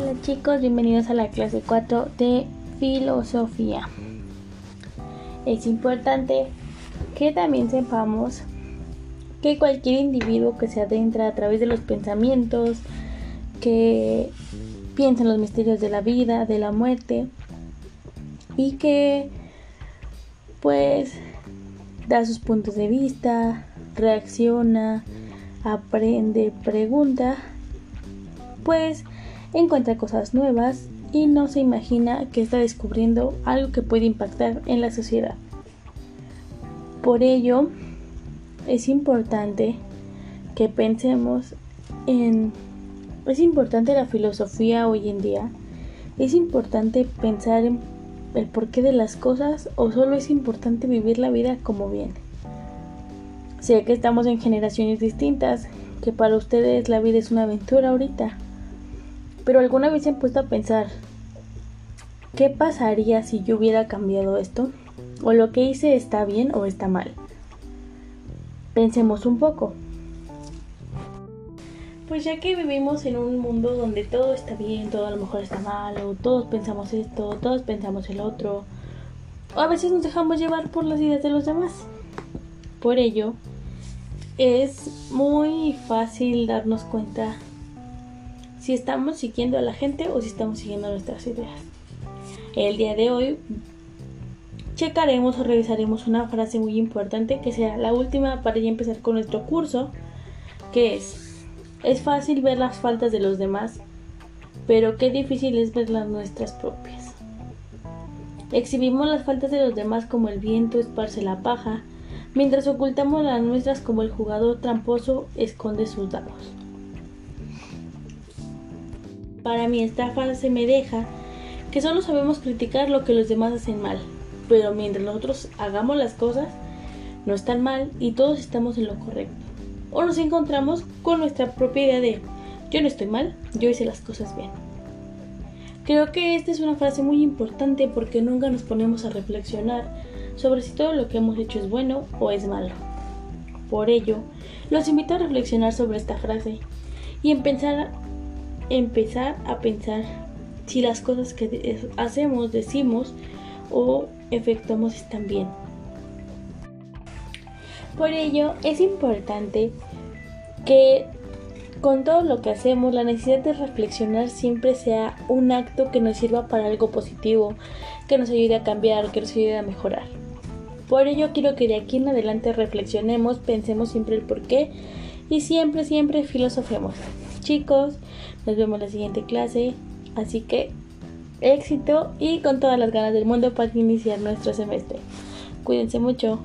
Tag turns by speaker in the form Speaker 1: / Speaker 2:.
Speaker 1: Hola chicos, bienvenidos a la clase 4 de filosofía. Es importante que también sepamos que cualquier individuo que se adentra a través de los pensamientos, que piensa en los misterios de la vida, de la muerte y que pues da sus puntos de vista, reacciona, aprende, pregunta, pues encuentra cosas nuevas y no se imagina que está descubriendo algo que puede impactar en la sociedad. Por ello, es importante que pensemos en... Es importante la filosofía hoy en día. Es importante pensar en el porqué de las cosas o solo es importante vivir la vida como viene. Sé que estamos en generaciones distintas, que para ustedes la vida es una aventura ahorita pero alguna vez se han puesto a pensar, ¿qué pasaría si yo hubiera cambiado esto? ¿O lo que hice está bien o está mal? Pensemos un poco. Pues ya que vivimos en un mundo donde todo está bien, todo a lo mejor está mal, o todos pensamos esto, todos pensamos el otro, o a veces nos dejamos llevar por las ideas de los demás. Por ello, es muy fácil darnos cuenta si estamos siguiendo a la gente o si estamos siguiendo nuestras ideas. El día de hoy checaremos o revisaremos una frase muy importante que será la última para ya empezar con nuestro curso, que es, es fácil ver las faltas de los demás, pero qué difícil es ver las nuestras propias. Exhibimos las faltas de los demás como el viento esparce la paja, mientras ocultamos las nuestras como el jugador tramposo esconde sus dados. Para mí esta frase me deja que solo sabemos criticar lo que los demás hacen mal, pero mientras nosotros hagamos las cosas, no están mal y todos estamos en lo correcto. O nos encontramos con nuestra propia idea de yo no estoy mal, yo hice las cosas bien. Creo que esta es una frase muy importante porque nunca nos ponemos a reflexionar sobre si todo lo que hemos hecho es bueno o es malo. Por ello, los invito a reflexionar sobre esta frase y en pensar empezar a pensar si las cosas que hacemos, decimos o efectuamos están bien. Por ello es importante que con todo lo que hacemos la necesidad de reflexionar siempre sea un acto que nos sirva para algo positivo, que nos ayude a cambiar, que nos ayude a mejorar. Por ello quiero que de aquí en adelante reflexionemos, pensemos siempre el por qué y siempre, siempre filosofemos. Chicos, nos vemos en la siguiente clase. Así que éxito y con todas las ganas del mundo para iniciar nuestro semestre. Cuídense mucho.